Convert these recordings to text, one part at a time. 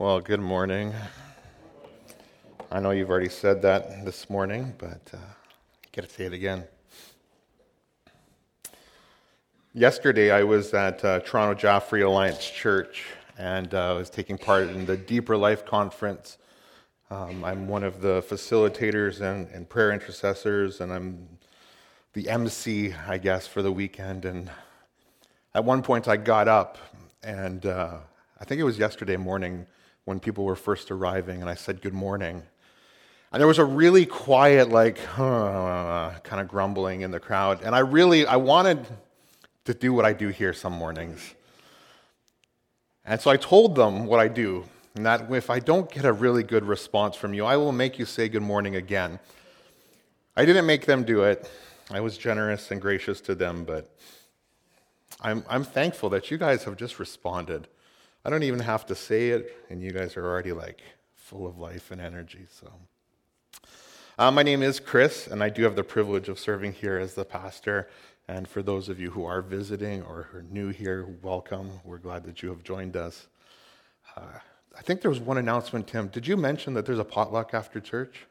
Well, good morning. I know you've already said that this morning, but uh, got to say it again. Yesterday, I was at uh, Toronto Jaffray Alliance Church and uh, was taking part in the Deeper Life Conference. Um, I'm one of the facilitators and, and prayer intercessors, and I'm the MC, I guess, for the weekend. And at one point, I got up, and uh, I think it was yesterday morning when people were first arriving, and I said good morning. And there was a really quiet, like, huh, kind of grumbling in the crowd. And I really, I wanted to do what I do here some mornings. And so I told them what I do, and that if I don't get a really good response from you, I will make you say good morning again. I didn't make them do it. I was generous and gracious to them, but I'm, I'm thankful that you guys have just responded. I don't even have to say it, and you guys are already like full of life and energy. So, uh, my name is Chris, and I do have the privilege of serving here as the pastor. And for those of you who are visiting or who are new here, welcome. We're glad that you have joined us. Uh, I think there was one announcement, Tim. Did you mention that there's a potluck after church?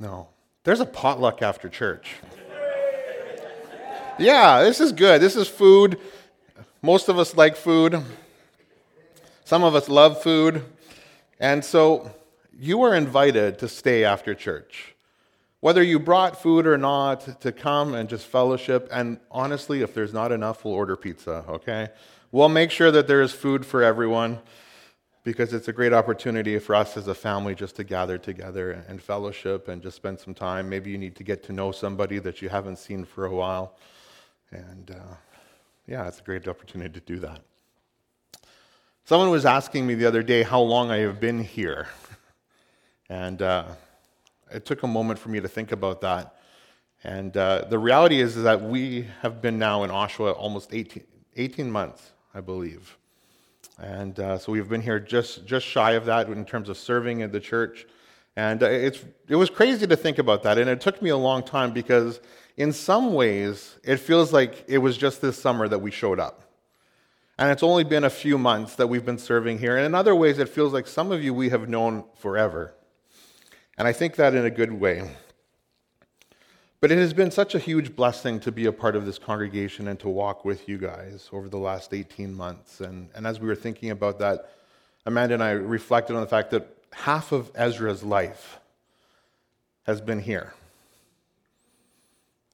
No. There's a potluck after church. Yeah, this is good. This is food. Most of us like food. Some of us love food. And so you are invited to stay after church. Whether you brought food or not, to come and just fellowship. And honestly, if there's not enough, we'll order pizza, okay? We'll make sure that there is food for everyone because it's a great opportunity for us as a family just to gather together and fellowship and just spend some time. Maybe you need to get to know somebody that you haven't seen for a while. And uh, yeah, it's a great opportunity to do that. Someone was asking me the other day how long I have been here. And uh, it took a moment for me to think about that. And uh, the reality is, is, that we have been now in Oshawa almost 18, 18 months, I believe. And uh, so we've been here just, just shy of that in terms of serving at the church. And uh, it's, it was crazy to think about that. And it took me a long time because, in some ways, it feels like it was just this summer that we showed up. And it's only been a few months that we've been serving here. And in other ways, it feels like some of you we have known forever. And I think that in a good way. But it has been such a huge blessing to be a part of this congregation and to walk with you guys over the last 18 months. And, and as we were thinking about that, Amanda and I reflected on the fact that half of Ezra's life has been here.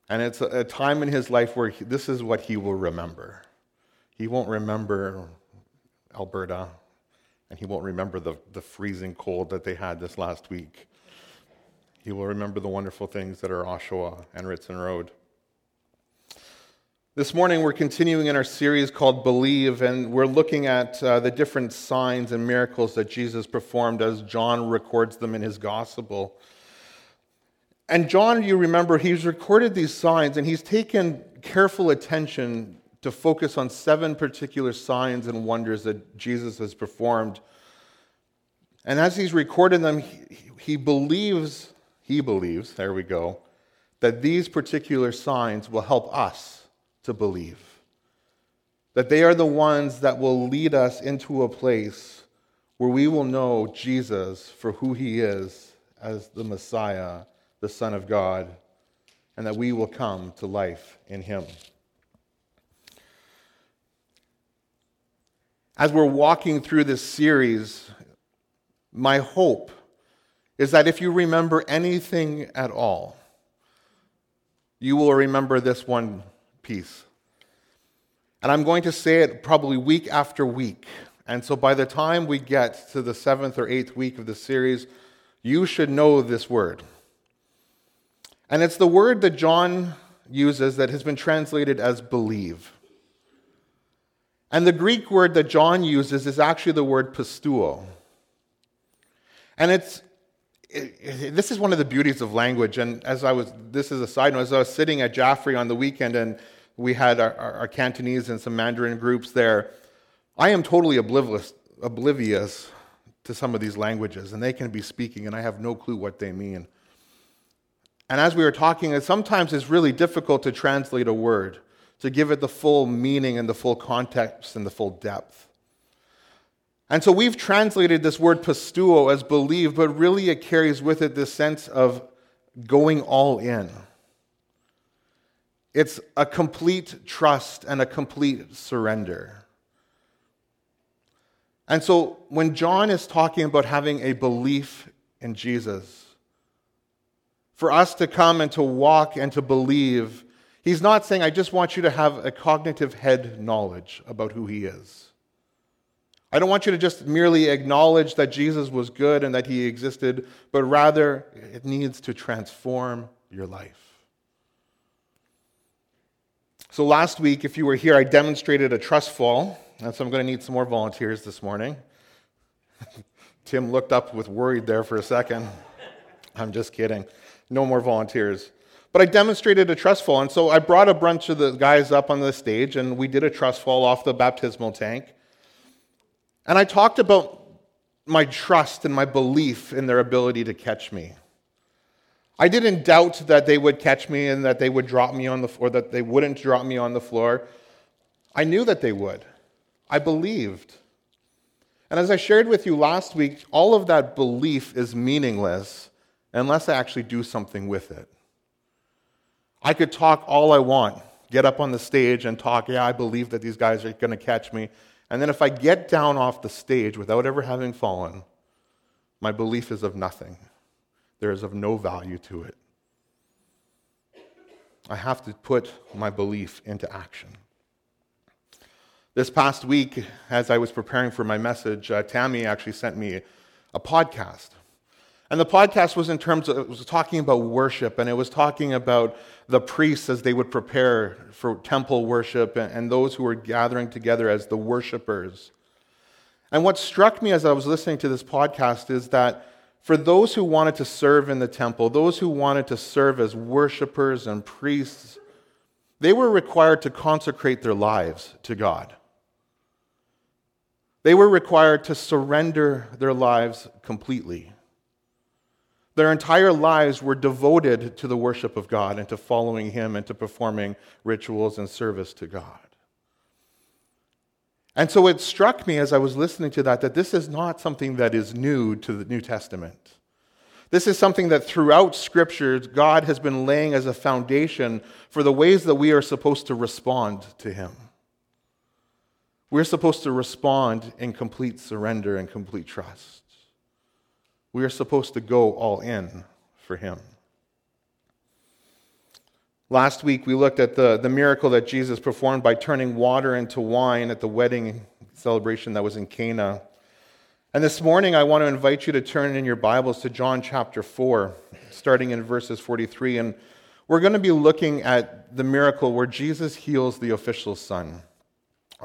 And it's a, a time in his life where he, this is what he will remember. He won't remember Alberta, and he won't remember the, the freezing cold that they had this last week. He will remember the wonderful things that are Oshawa and Ritson Road. This morning, we're continuing in our series called Believe, and we're looking at uh, the different signs and miracles that Jesus performed as John records them in his gospel. And John, you remember, he's recorded these signs and he's taken careful attention to focus on seven particular signs and wonders that Jesus has performed. And as he's recorded them, he, he believes, he believes, there we go, that these particular signs will help us to believe. That they are the ones that will lead us into a place where we will know Jesus for who he is as the Messiah, the Son of God, and that we will come to life in him. As we're walking through this series, my hope is that if you remember anything at all, you will remember this one piece. And I'm going to say it probably week after week. And so by the time we get to the seventh or eighth week of the series, you should know this word. And it's the word that John uses that has been translated as believe. And the Greek word that John uses is actually the word pisteuo. And it's it, it, this is one of the beauties of language. And as I was, this is a side note, as I was sitting at Jaffray on the weekend and we had our, our, our Cantonese and some Mandarin groups there, I am totally oblivious, oblivious to some of these languages, and they can be speaking, and I have no clue what they mean. And as we were talking, sometimes it's really difficult to translate a word to give it the full meaning and the full context and the full depth. And so we've translated this word pisteuo as believe, but really it carries with it this sense of going all in. It's a complete trust and a complete surrender. And so when John is talking about having a belief in Jesus, for us to come and to walk and to believe, he's not saying, I just want you to have a cognitive head knowledge about who he is. I don't want you to just merely acknowledge that Jesus was good and that he existed, but rather it needs to transform your life. So last week, if you were here, I demonstrated a trust fall, and so I'm going to need some more volunteers this morning. Tim looked up with worried there for a second. I'm just kidding. No more volunteers. But I demonstrated a trust fall, and so I brought a bunch of the guys up on the stage, and we did a trust fall off the baptismal tank. And I talked about my trust and my belief in their ability to catch me. I didn't doubt that they would catch me and that they would drop me on the floor, that they wouldn't drop me on the floor. I knew that they would. I believed. And as I shared with you last week, all of that belief is meaningless unless I actually do something with it. I could talk all I want, get up on the stage and talk, yeah, I believe that these guys are going to catch me. And then if I get down off the stage without ever having fallen, my belief is of nothing. There is of no value to it. I have to put my belief into action. This past week, as I was preparing for my message, uh, Tammy actually sent me a podcast. And the podcast was in terms of, it was talking about worship, and it was talking about the priests as they would prepare for temple worship and, and those who were gathering together as the worshipers. And what struck me as I was listening to this podcast is that for those who wanted to serve in the temple, those who wanted to serve as worshipers and priests, they were required to consecrate their lives to God. They were required to surrender their lives completely. Their entire lives were devoted to the worship of God and to following Him and to performing rituals and service to God. And so it struck me as I was listening to that that this is not something that is new to the New Testament. This is something that throughout Scripture, God has been laying as a foundation for the ways that we are supposed to respond to Him. We're supposed to respond in complete surrender and complete trust. We are supposed to go all in for Him. Last week, we looked at the, the miracle that Jesus performed by turning water into wine at the wedding celebration that was in Cana. And this morning, I want to invite you to turn in your Bibles to John chapter 4, starting in verses 43. And we're going to be looking at the miracle where Jesus heals the official son.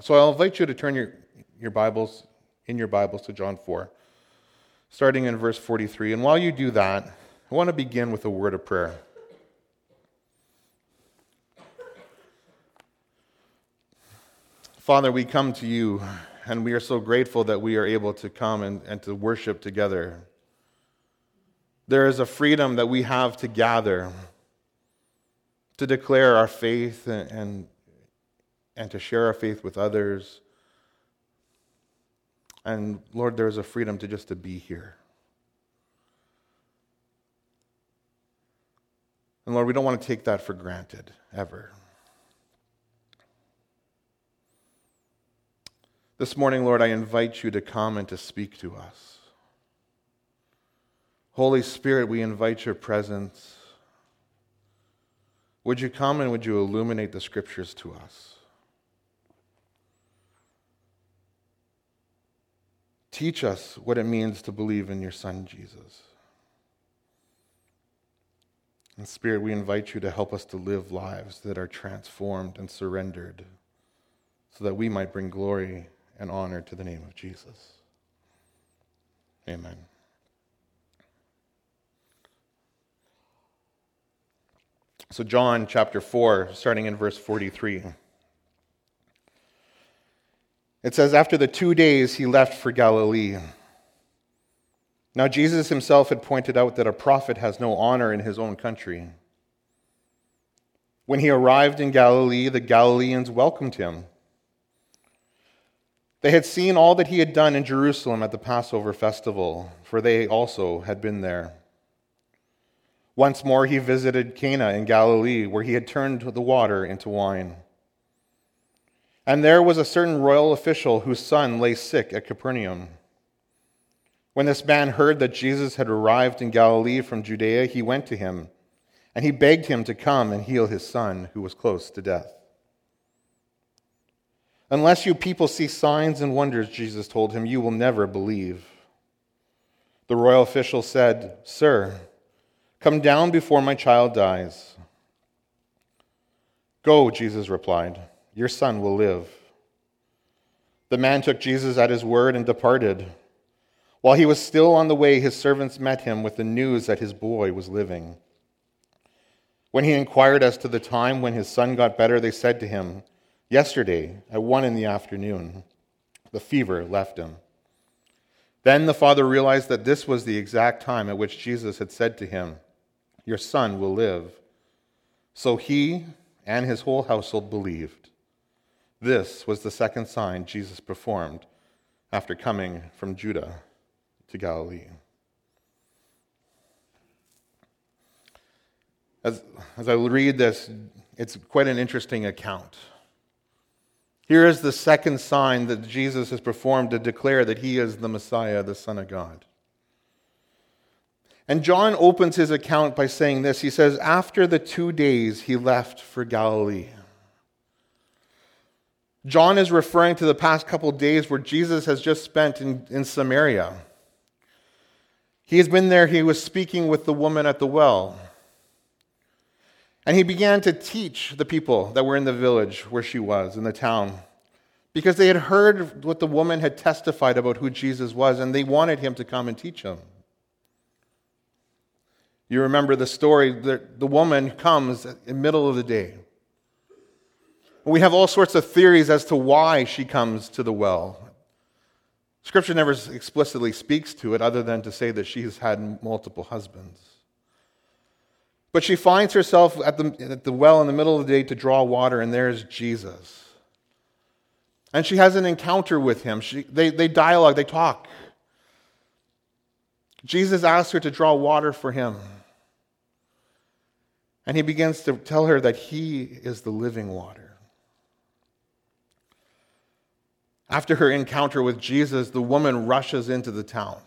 So I'll invite you to turn your, your Bibles, in your Bibles, to John 4 starting in verse 43. And while you do that, I want to begin with a word of prayer. Father, we come to you, and we are so grateful that we are able to come and, and to worship together. There is a freedom that we have to gather, to declare our faith and, and, and to share our faith with others. And Lord, there is a freedom to just to be here. And Lord, we don't want to take that for granted ever. This morning, Lord, I invite you to come and to speak to us. Holy Spirit, we invite your presence. Would you come and would you illuminate the scriptures to us? Teach us what it means to believe in your Son, Jesus. And Spirit, we invite you to help us to live lives that are transformed and surrendered so that we might bring glory and honor to the name of Jesus. Amen. So, John chapter 4, starting in verse 43. It says, After the two days, he left for Galilee. Now, Jesus himself had pointed out that a prophet has no honor in his own country. When he arrived in Galilee, the Galileans welcomed him. They had seen all that he had done in Jerusalem at the Passover festival, for they also had been there. Once more he visited Cana in Galilee, where he had turned the water into wine. And there was a certain royal official whose son lay sick at Capernaum. When this man heard that Jesus had arrived in Galilee from Judea, he went to him, and he begged him to come and heal his son, who was close to death. Unless you people see signs and wonders, Jesus told him, you will never believe. The royal official said, Sir, come down before my child dies. Go, Jesus replied, your son will live. The man took Jesus at his word and departed. While he was still on the way, his servants met him with the news that his boy was living. When he inquired as to the time when his son got better, they said to him, Yesterday, at one in the afternoon, the fever left him. Then the father realized that this was the exact time at which Jesus had said to him, Your son will live. So he and his whole household believed. This was the second sign Jesus performed after coming from Judah to Galilee. As, as I read this, it's quite an interesting account. Here is the second sign that Jesus has performed to declare that he is the Messiah, the Son of God. And John opens his account by saying this. He says, After the two days, he left for Galilee. John is referring to the past couple days where Jesus has just spent in, in Samaria. He has been there, he was speaking with the woman at the well. And he began to teach the people that were in the village where she was, in the town, because they had heard what the woman had testified about who Jesus was, and they wanted him to come and teach them. You remember the story that the woman comes in the middle of the day. We have all sorts of theories as to why she comes to the well. Scripture never explicitly speaks to it other than to say that she's had multiple husbands. But she finds herself at the, at the well in the middle of the day to draw water, and there's Jesus. And she has an encounter with him. She, they, they dialogue, they talk. Jesus asks her to draw water for him. And he begins to tell her that he is the living water. After her encounter with Jesus, the woman rushes into the town.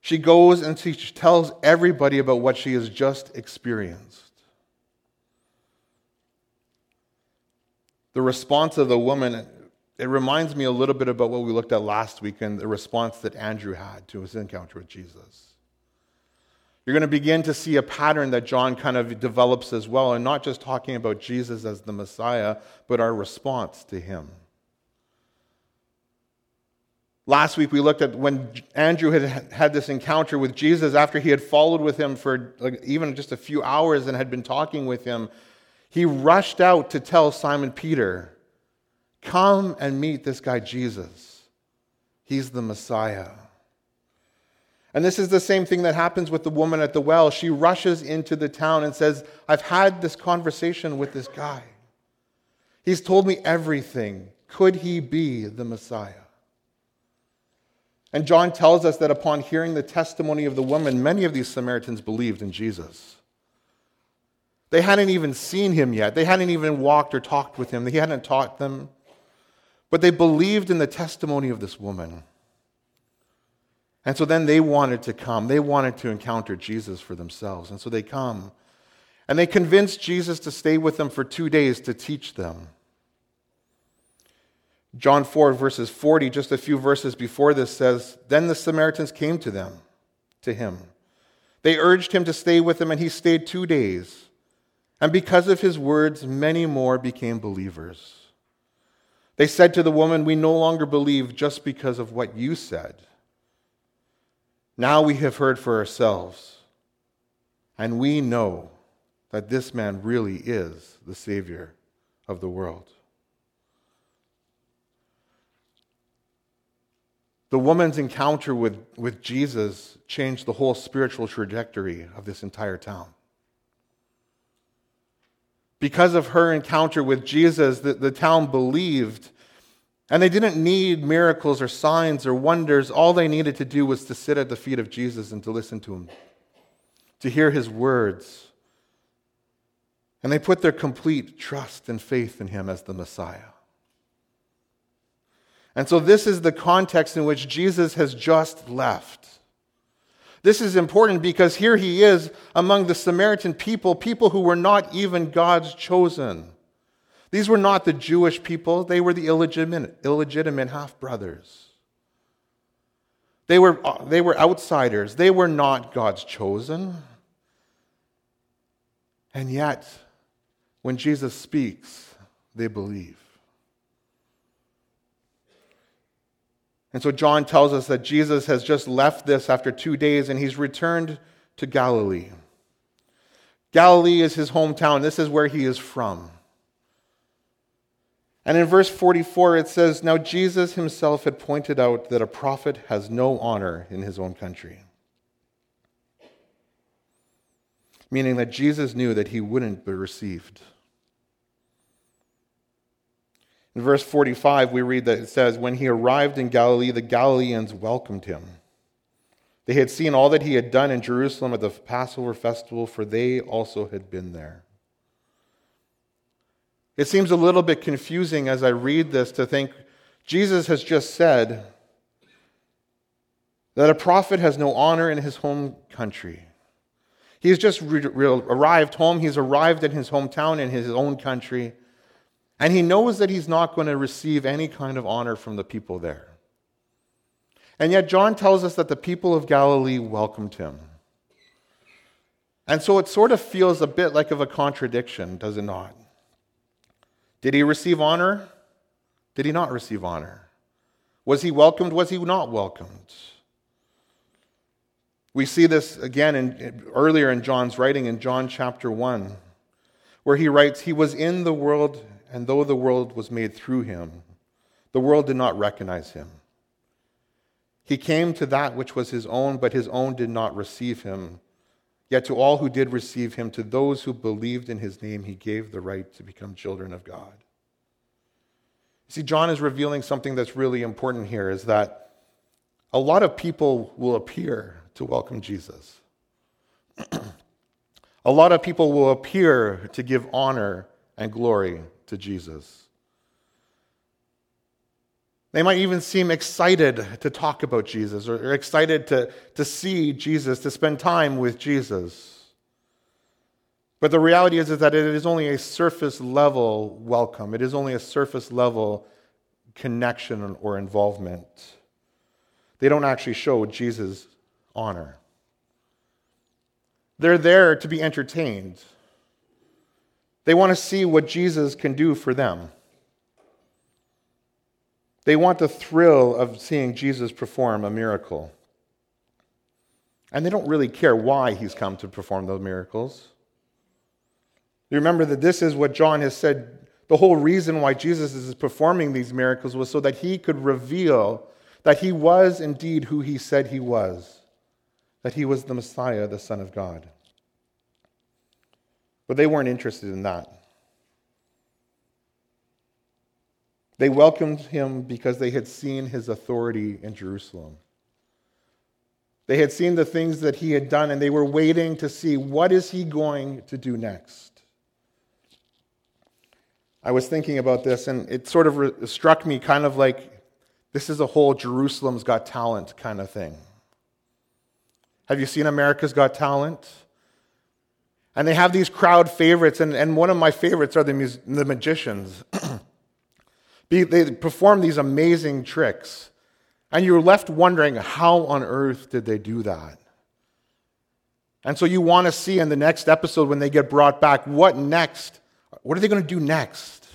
She goes and she tells everybody about what she has just experienced. The response of the woman, it reminds me a little bit about what we looked at last week and the response that Andrew had to his encounter with Jesus. You're going to begin to see a pattern that John kind of develops as well, and not just talking about Jesus as the Messiah, but our response to him. Last week we looked at when Andrew had had this encounter with Jesus after he had followed with him for like even just a few hours and had been talking with him. He rushed out to tell Simon Peter, Come and meet this guy Jesus. He's the Messiah. And this is the same thing that happens with the woman at the well. She rushes into the town and says, I've had this conversation with this guy. He's told me everything. Could he be the Messiah? And John tells us that upon hearing the testimony of the woman, many of these Samaritans believed in Jesus. They hadn't even seen him yet, they hadn't even walked or talked with him, he hadn't taught them. But they believed in the testimony of this woman. And so then they wanted to come. They wanted to encounter Jesus for themselves. And so they come. And they convinced Jesus to stay with them for two days to teach them. John 4, verses 40, just a few verses before this says, Then the Samaritans came to them, to him. They urged him to stay with them, and he stayed two days. And because of his words, many more became believers. They said to the woman, We no longer believe just because of what you said. Now we have heard for ourselves, and we know that this man really is the Savior of the world. The woman's encounter with, with Jesus changed the whole spiritual trajectory of this entire town. Because of her encounter with Jesus, the, the town believed And they didn't need miracles or signs or wonders. All they needed to do was to sit at the feet of Jesus and to listen to him, to hear his words. And they put their complete trust and faith in him as the Messiah. And so, this is the context in which Jesus has just left. This is important because here he is among the Samaritan people, people who were not even God's chosen. These were not the Jewish people, they were the illegitimate, illegitimate half brothers. They were, uh, they were outsiders, they were not God's chosen. And yet, when Jesus speaks, they believe. And so John tells us that Jesus has just left this after two days and he's returned to Galilee. Galilee is his hometown. This is where he is from. And in verse 44, it says, Now Jesus himself had pointed out that a prophet has no honor in his own country. Meaning that Jesus knew that he wouldn't be received. In verse 45, we read that it says, When he arrived in Galilee, the Galileans welcomed him. They had seen all that he had done in Jerusalem at the Passover festival, for they also had been there. It seems a little bit confusing as I read this to think Jesus has just said that a prophet has no honor in his home country. He's just re- re- arrived home, he's arrived in his hometown, in his own country. And he knows that he's not going to receive any kind of honor from the people there. And yet, John tells us that the people of Galilee welcomed him. And so it sort of feels a bit like of a contradiction, does it not? Did he receive honor? Did he not receive honor? Was he welcomed? Was he not welcomed? We see this again in, earlier in John's writing in John chapter 1, where he writes, He was in the world, and though the world was made through him, the world did not recognize him. He came to that which was his own, but his own did not receive him. Yet to all who did receive him, to those who believed in his name, he gave the right to become children of God. You see, John is revealing something that's really important here is that a lot of people will appear to welcome Jesus. a lot of people will appear to give honor and glory to Jesus. They might even seem excited to talk about Jesus or excited to, to see Jesus, to spend time with Jesus. But the reality is, is that it is only a surface level welcome, it is only a surface level connection or involvement. They don't actually show Jesus honor. They're there to be entertained. They want to see what Jesus can do for them. They want the thrill of seeing Jesus perform a miracle. And they don't really care why he's come to perform those miracles. You remember that this is what John has said. The whole reason why Jesus is performing these miracles was so that he could reveal that he was indeed who he said he was, that he was the Messiah, the Son of God. But they weren't interested in that. They welcomed him because they had seen his authority in Jerusalem. They had seen the things that he had done and they were waiting to see what is he going to do next. I was thinking about this and it sort of struck me kind of like this is a whole Jerusalem's Got Talent kind of thing. Have you seen America's Got Talent? And they have these crowd favorites, and, and one of my favorites are the, mus- the magicians. they perform these amazing tricks. And you're left wondering, how on earth did they do that? And so you want to see in the next episode when they get brought back, what next? What are they going to do next?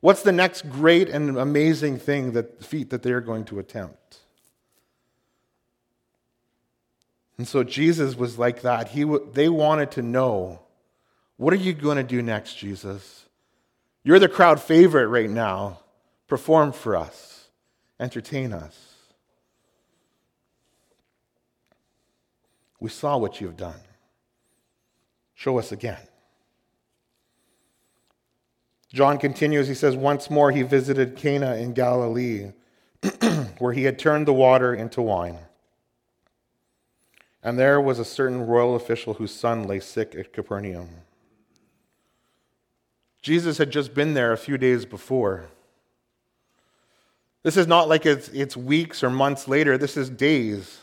What's the next great and amazing thing that feat that they're going to attempt? And so Jesus was like that. He, they wanted to know what are you going to do next, Jesus? You're the crowd favorite right now. Perform for us, entertain us. We saw what you've done. Show us again. John continues, he says, Once more he visited Cana in Galilee, where he had turned the water into wine. And there was a certain royal official whose son lay sick at Capernaum. Jesus had just been there a few days before. This is not like it's, it's weeks or months later, this is days.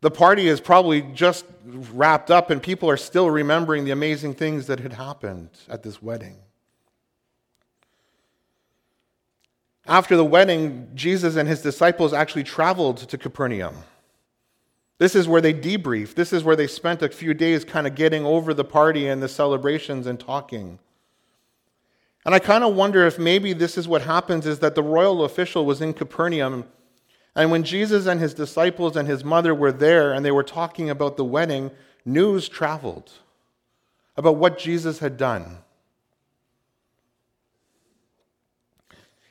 The party is probably just wrapped up, and people are still remembering the amazing things that had happened at this wedding. After the wedding, Jesus and his disciples actually traveled to Capernaum. This is where they debriefed. This is where they spent a few days kind of getting over the party and the celebrations and talking. And I kind of wonder if maybe this is what happens is that the royal official was in Capernaum and when Jesus and his disciples and his mother were there and they were talking about the wedding, news traveled about what Jesus had done.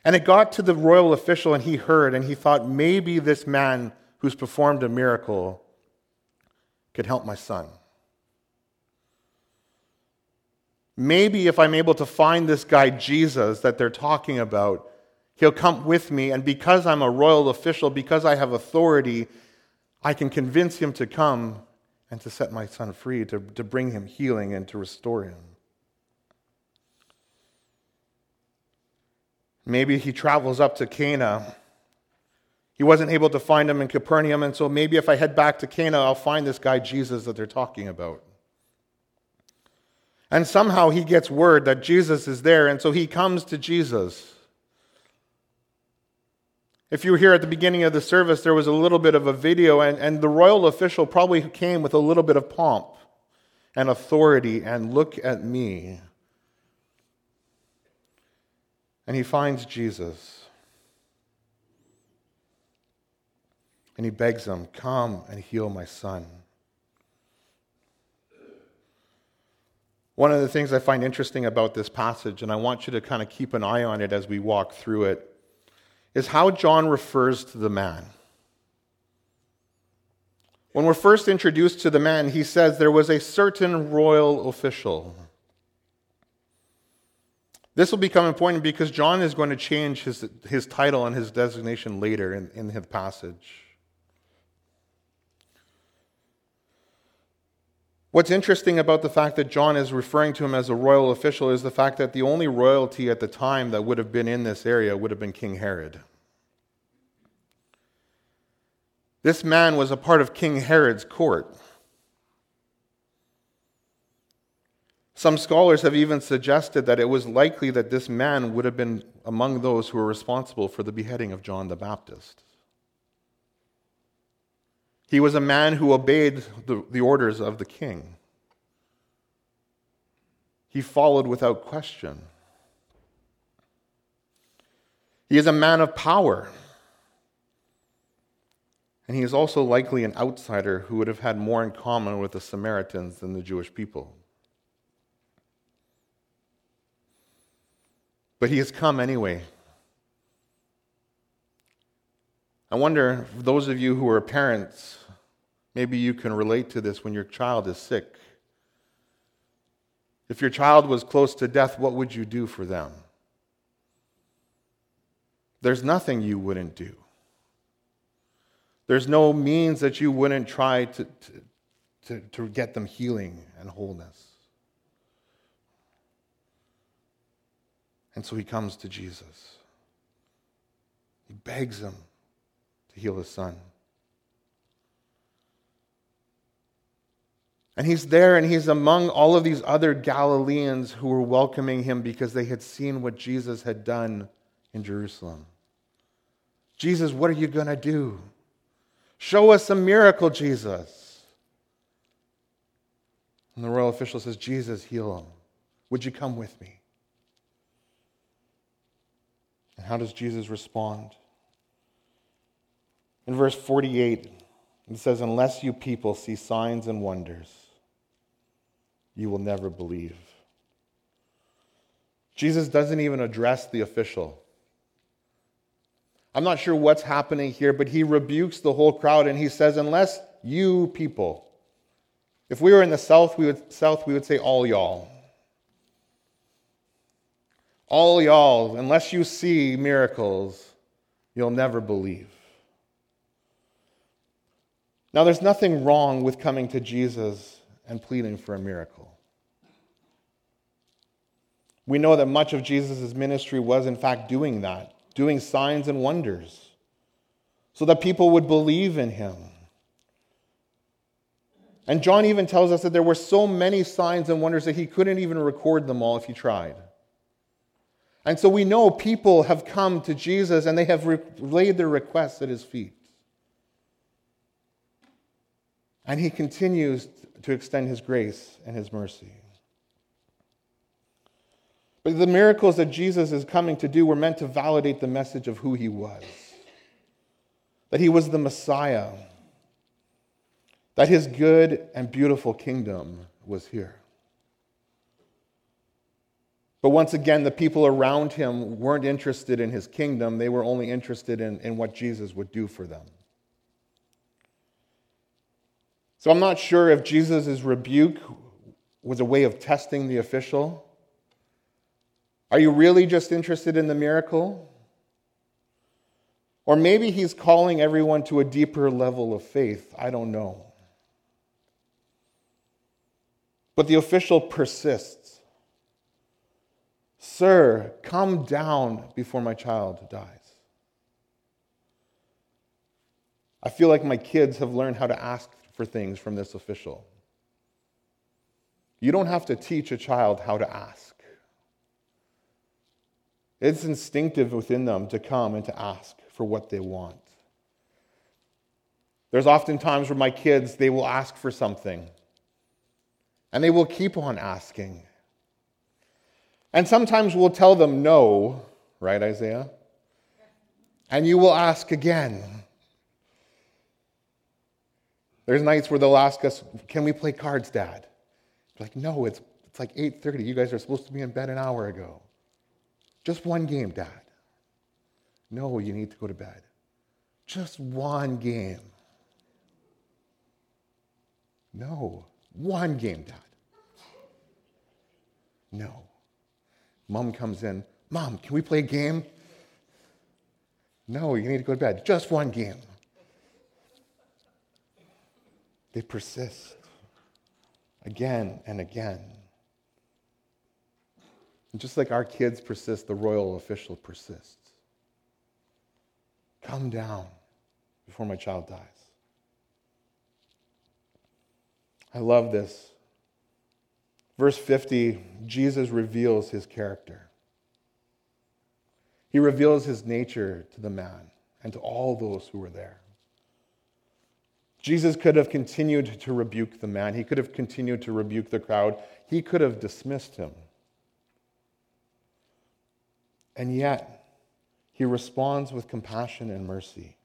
And it got to the royal official, and he heard, and he thought, maybe this man who's performed a miracle could help my son. Maybe if I'm able to find this guy Jesus that they're talking about, He'll come with me, and because I'm a royal official, because I have authority, I can convince him to come and to set my son free, to, to bring him healing and to restore him. Maybe he travels up to Cana. He wasn't able to find him in Capernaum, and so maybe if I head back to Cana, I'll find this guy Jesus that they're talking about. And somehow he gets word that Jesus is there, and so he comes to Jesus. If you were here at the beginning of the service, there was a little bit of a video, and, and the royal official probably came with a little bit of pomp and authority and look at me. And he finds Jesus. And he begs him, Come and heal my son. One of the things I find interesting about this passage, and I want you to kind of keep an eye on it as we walk through it, is how John refers to the man. When we're first introduced to the man, he says there was a certain royal official. This will become important because John is going to change his, his title and his designation later in, in the passage. What's interesting about the fact that John is referring to him as a royal official is the fact that the only royalty at the time that would have been in this area would have been King Herod. This man was a part of King Herod's court. Some scholars have even suggested that it was likely that this man would have been among those who were responsible for the beheading of John the Baptist. He was a man who obeyed the, the orders of the king. He followed without question. He is a man of power. And he is also likely an outsider who would have had more in common with the Samaritans than the Jewish people. But he has come anyway. I wonder, those of you who are parents, Maybe you can relate to this when your child is sick. If your child was close to death, what would you do for them? There's nothing you wouldn't do. There's no means that you wouldn't try to, to, to, to get them healing and wholeness. And so he comes to Jesus. He begs him to heal his son. And he's there and he's among all of these other Galileans who were welcoming him because they had seen what Jesus had done in Jerusalem. Jesus, what are you going to do? Show us a miracle, Jesus. And the royal official says, Jesus, heal him. Would you come with me? And how does Jesus respond? In verse 48, it says, Unless you people see signs and wonders, you will never believe. Jesus doesn't even address the official. I'm not sure what's happening here, but he rebukes the whole crowd and he says, Unless you people, if we were in the south, we would, south, we would say all y'all. all y'all, unless you see miracles, you'll never believe. Now, there's nothing wrong with coming to Jesus and pleading for a miracle. We know that much of Jesus' ministry was, in fact, doing that, doing signs and wonders, so that people would believe in him. And John even tells us that there were so many signs and wonders that he couldn't even record them all if he tried. And so we know people have come to Jesus and they have re- laid their requests at his feet. And he continues to extend his grace and his mercy. But the miracles that Jesus is coming to do were meant to validate the message of who he was that he was the Messiah, that his good and beautiful kingdom was here. But once again, the people around him weren't interested in his kingdom, they were only interested in, in what Jesus would do for them. So I'm not sure if Jesus' rebuke was a way of testing the official. Are you really just interested in the miracle? Or maybe he's calling everyone to a deeper level of faith. I don't know. But the official persists. Sir, come down before my child dies. I feel like my kids have learned how to ask for things from this official. You don't have to teach a child how to ask. It's instinctive within them to come and to ask for what they want. There's often times where my kids, they will ask for something, and they will keep on asking. And sometimes we'll tell them no, right, Isaiah? And you will ask again. There's nights where they'll ask us, "Can we play cards, Dad?" We're like, "No, it's it's like 8:30. You guys are supposed to be in bed an hour ago. Just one game, Dad." No, you need to go to bed. Just one game. No, one game, Dad. No. Mom comes in. Mom, can we play a game? No, you need to go to bed. Just one game. They persist again and again. And just like our kids persist, the royal official persists. Come down before my child dies. I love this. Verse 50, Jesus reveals his character. He reveals his nature to the man and to all those who were there. Jesus could have continued to rebuke the man. He could have continued to rebuke the crowd. He could have dismissed him. And yet, he responds with compassion and mercy.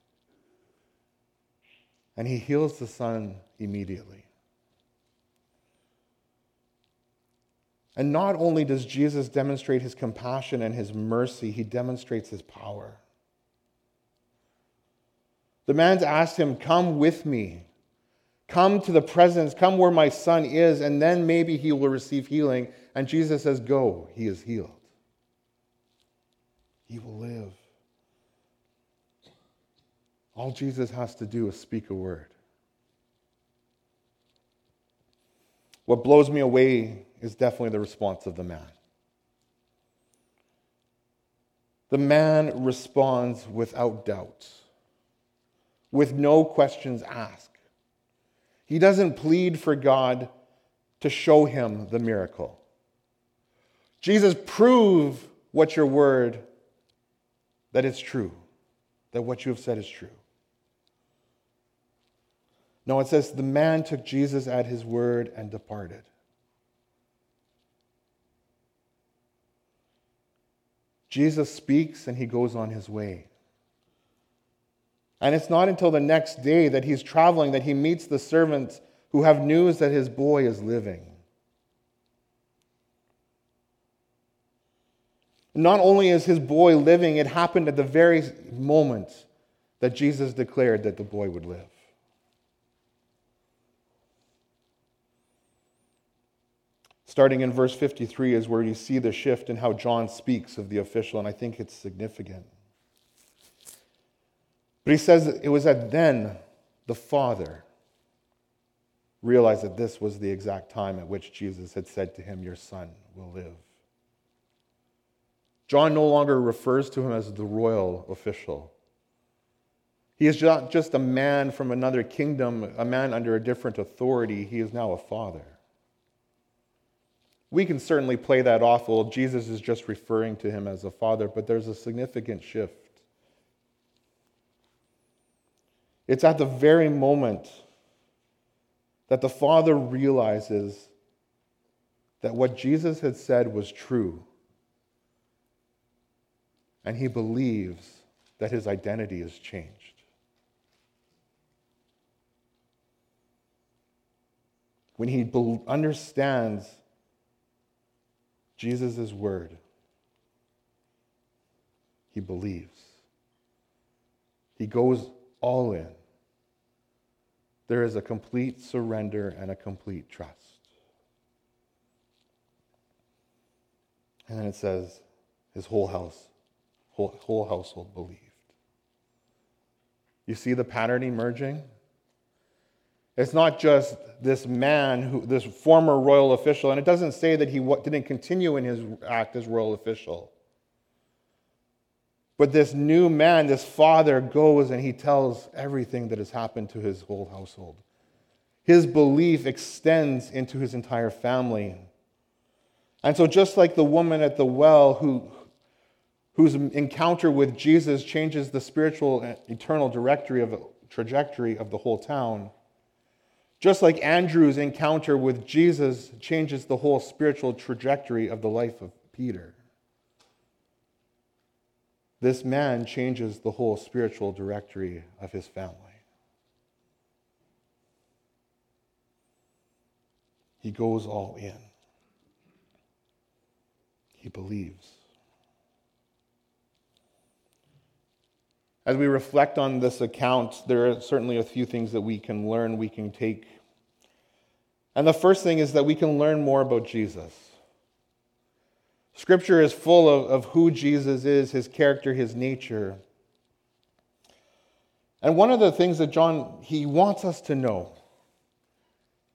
And he heals the son immediately. And not only does Jesus demonstrate his compassion and his mercy, he demonstrates his power. The man's asked him, Come with me. Come to the presence, come where my son is, and then maybe he will receive healing. And Jesus says, Go, he is healed. He will live. All Jesus has to do is speak a word. What blows me away is definitely the response of the man. The man responds without doubt, with no questions asked. He doesn't plead for God to show him the miracle. Jesus, prove what your word, that it's true, that what you have said is true. No, it says the man took Jesus at his word and departed. Jesus speaks and he goes on his way. And it's not until the next day that he's traveling that he meets the servants who have news that his boy is living. Not only is his boy living, it happened at the very moment that Jesus declared that the boy would live. starting in verse 53, is where you see the shift in how John speaks of the official, and I think it's significant. But he says it was at then the Father realized that this was the exact time at which Jesus had said to him, Your son will live. John no longer refers to him as the royal official. He is not just a man from another kingdom, a man under a different authority. He is now a father. We can certainly play that off. Well, Jesus is just referring to him as a father, but there's a significant shift. It's at the very moment that the father realizes that what Jesus had said was true, and he believes that his identity has changed. When he understands Jesus' word, he believes. He goes all in. There is a complete surrender and a complete trust. And then it says, his whole house, whole, whole household believed. You see the pattern emerging? It's not just this man, who, this former royal official, and it doesn't say that he didn't continue in his act as royal official. But this new man, this father, goes and he tells everything that has happened to his whole household. His belief extends into his entire family. And so, just like the woman at the well who, whose encounter with Jesus changes the spiritual and eternal directory of, trajectory of the whole town, just like Andrew's encounter with Jesus changes the whole spiritual trajectory of the life of Peter, this man changes the whole spiritual directory of his family. He goes all in. He believes. As we reflect on this account, there are certainly a few things that we can learn, we can take. And the first thing is that we can learn more about Jesus. Scripture is full of, of who Jesus is, his character, his nature. And one of the things that John he wants us to know,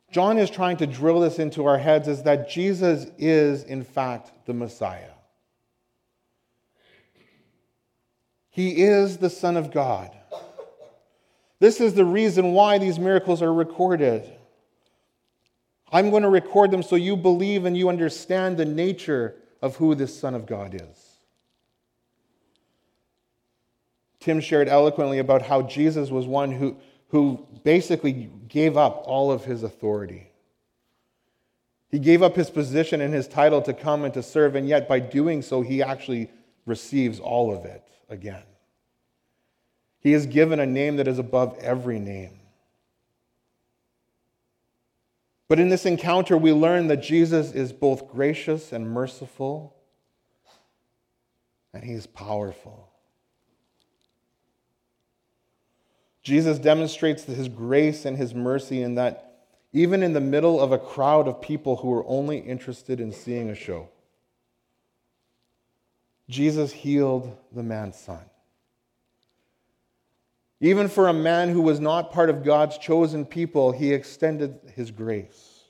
John is trying to drill this into our heads, is that Jesus is, in fact, the Messiah. He is the Son of God. This is the reason why these miracles are recorded. I'm going to record them so you believe and you understand the nature of who this Son of God is. Tim shared eloquently about how Jesus was one who, who basically gave up all of his authority. He gave up his position and his title to come and to serve, and yet by doing so, he actually receives all of it again. He is given a name that is above every name. But in this encounter, we learn that Jesus is both gracious and merciful, and he is powerful. Jesus demonstrates his grace and his mercy in that even in the middle of a crowd of people who were only interested in seeing a show, Jesus healed the man's son. Even for a man who was not part of God's chosen people, he extended his grace.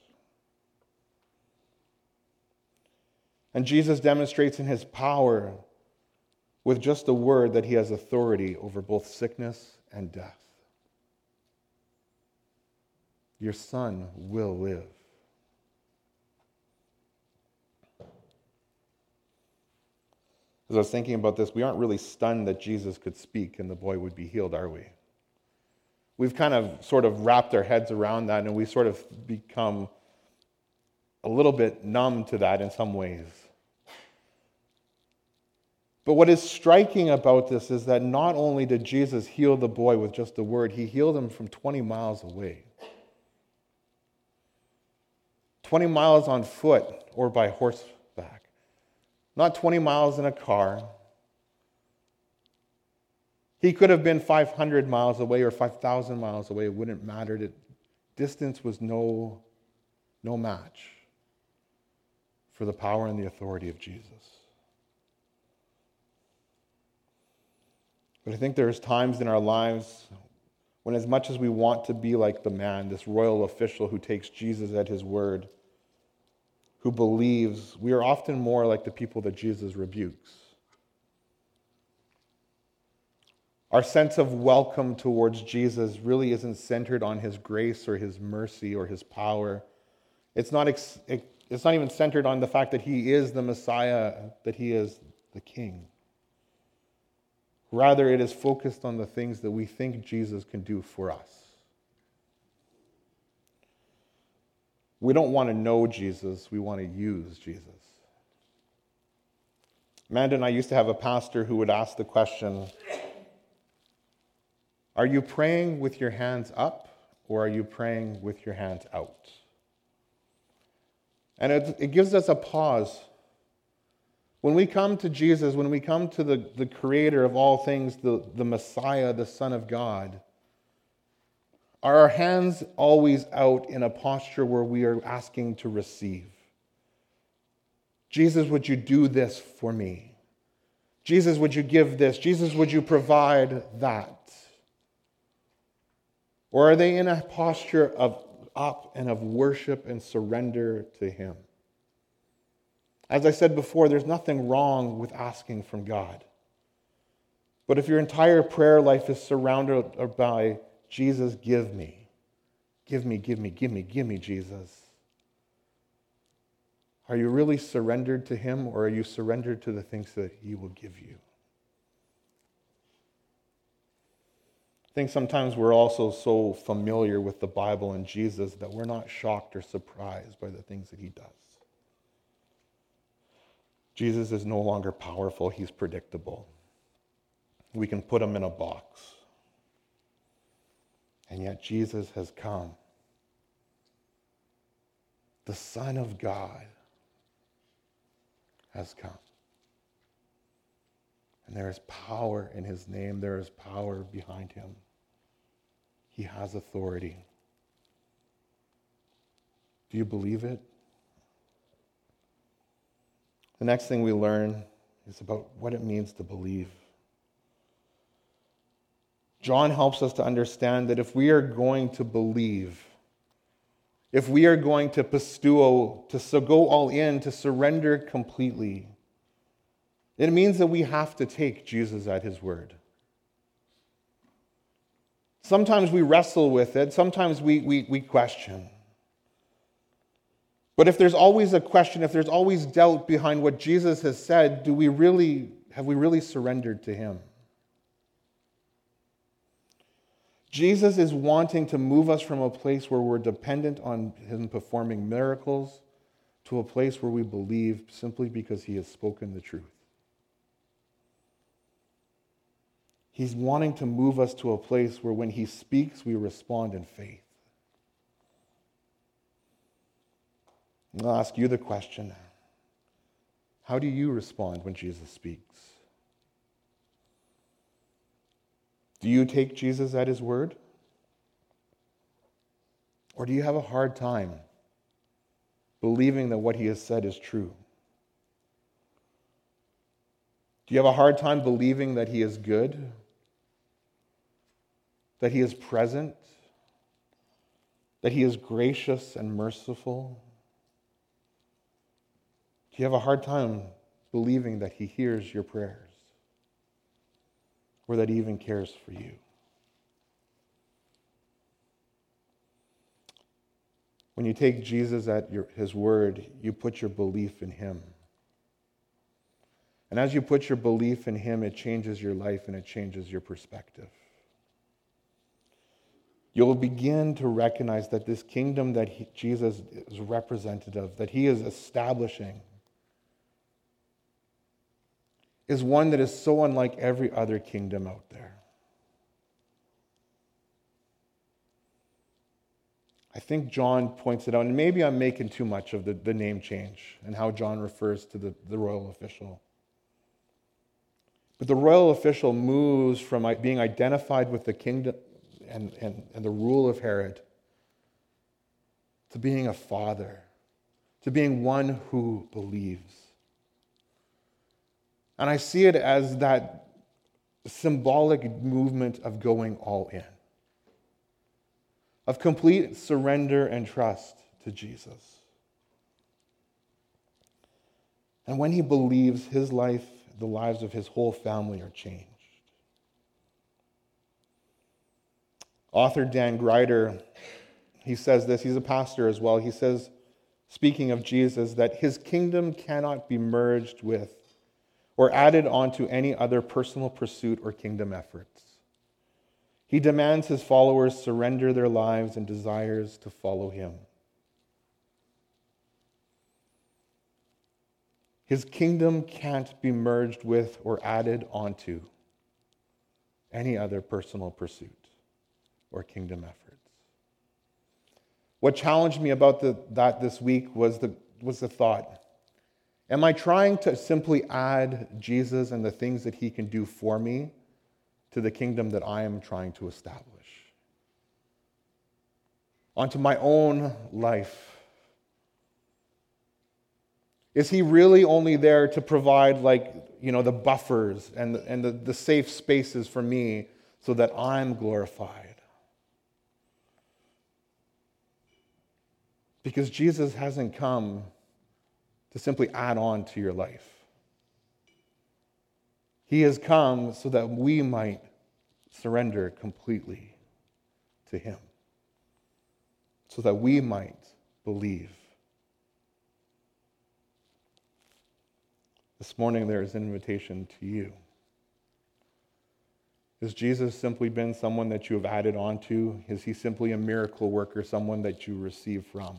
And Jesus demonstrates in his power with just a word that he has authority over both sickness and death. Your son will live. As I was thinking about this, we aren't really stunned that Jesus could speak and the boy would be healed, are we? We've kind of sort of wrapped our heads around that and we sort of become a little bit numb to that in some ways. But what is striking about this is that not only did Jesus heal the boy with just a word, he healed him from 20 miles away. 20 miles on foot or by horse not 20 miles in a car. He could have been 500 miles away or 5,000 miles away. It wouldn't matter. Distance was no, no match. for the power and the authority of Jesus. But I think there's times in our lives when, as much as we want to be like the man, this royal official who takes Jesus at his word, who believes, we are often more like the people that Jesus rebukes. Our sense of welcome towards Jesus really isn't centered on his grace or his mercy or his power. It's not, it's not even centered on the fact that he is the Messiah, that he is the King. Rather, it is focused on the things that we think Jesus can do for us. We don't want to know Jesus, we want to use Jesus. Amanda and I used to have a pastor who would ask the question Are you praying with your hands up or are you praying with your hands out? And it, it gives us a pause when we come to Jesus, when we come to the, the creator of all things, the, the Messiah, the Son of God, are our hands always out in a posture where we are asking to receive? Jesus, would you do this for me? Jesus, would you give this? Jesus, would you provide that? Or are they in a posture of up and of worship and surrender to Him? As I said before, there's nothing wrong with asking from God. But if your entire prayer life is surrounded by Jesus, give me, give me, give me, give me, give me, Jesus, are you really surrendered to Him or are you surrendered to the things that He will give you? I think sometimes we're also so familiar with the Bible and Jesus that we're not shocked or surprised by the things that He does. Jesus is no longer powerful, he's predictable. We can put him in a box. And yet Jesus has come. The Son of God has come. And there is power in his name, there is power behind him. He has authority. Do you believe it? The next thing we learn is about what it means to believe. John helps us to understand that if we are going to believe, if we are going to pisteuo, to go all in, to surrender completely, it means that we have to take Jesus at his word. Sometimes we wrestle with it, sometimes we, we, we question. But if there's always a question, if there's always doubt behind what Jesus has said, do we really have we really surrendered to him? Jesus is wanting to move us from a place where we're dependent on him performing miracles to a place where we believe simply because he has spoken the truth. He's wanting to move us to a place where when he speaks, we respond in faith. I'll ask you the question How do you respond when Jesus speaks? Do you take Jesus at his word? Or do you have a hard time believing that what he has said is true? Do you have a hard time believing that he is good? That he is present? That he is gracious and merciful? Do you have a hard time believing that He hears your prayers or that He even cares for you? When you take Jesus at your, His word, you put your belief in Him. And as you put your belief in Him, it changes your life and it changes your perspective. You'll begin to recognize that this kingdom that he, Jesus is representative, that He is establishing, is one that is so unlike every other kingdom out there. I think John points it out, and maybe I'm making too much of the, the name change and how John refers to the, the royal official. But the royal official moves from being identified with the kingdom and, and, and the rule of Herod to being a father to being one who believes. And I see it as that symbolic movement of going all in, of complete surrender and trust to Jesus. And when he believes, his life, the lives of his whole family are changed. Author Dan Grider, he says this, he's a pastor as well. He says, speaking of Jesus, that his kingdom cannot be merged with or added on to any other personal pursuit or kingdom efforts. He demands his followers surrender their lives and desires to follow him. His kingdom can't be merged with or added onto any other personal pursuit or kingdom efforts. What challenged me about the, that this week was the, was the thought Am I trying to simply add Jesus and the things that he can do for me to the kingdom that I am trying to establish? Onto my own life. Is he really only there to provide, like, you know, the buffers and, and the, the safe spaces for me so that I'm glorified? Because Jesus hasn't come to simply add on to your life. He has come so that we might surrender completely to Him, so that we might believe. This morning, there is an invitation to you. Has Jesus simply been someone that you have added on to? Is he simply a miracle worker, someone that you receive from?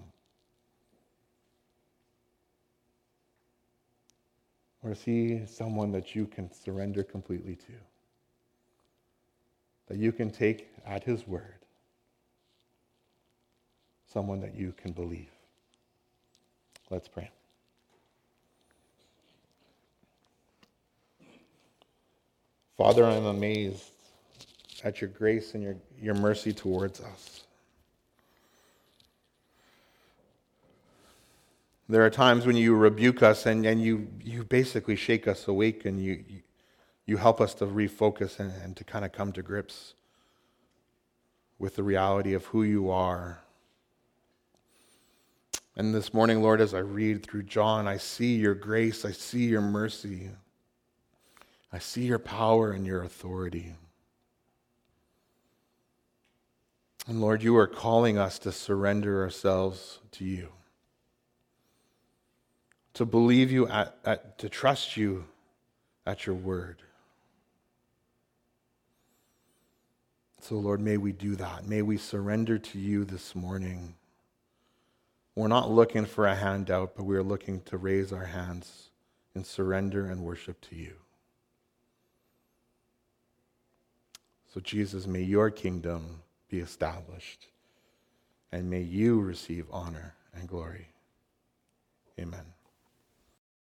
Or is he someone that you can surrender completely to? That you can take at his word? Someone that you can believe? Let's pray. Father, I'm amazed at your grace and your, your mercy towards us. There are times when you rebuke us and, and you, you basically shake us awake and you, you, help us to refocus and, and to kind of come to grips with the reality of who you are. And this morning, Lord, as I read through John, I see your grace, I see your mercy, I see your power and your authority. And Lord, you are calling us to surrender ourselves to you to believe you, at, at, to trust you at your word. So, Lord, may we do that. May we surrender to you this morning. We're not looking for a handout, but we are looking to raise our hands in surrender and worship to you. So, Jesus, may your kingdom be established, and may you receive honor and glory. Amen.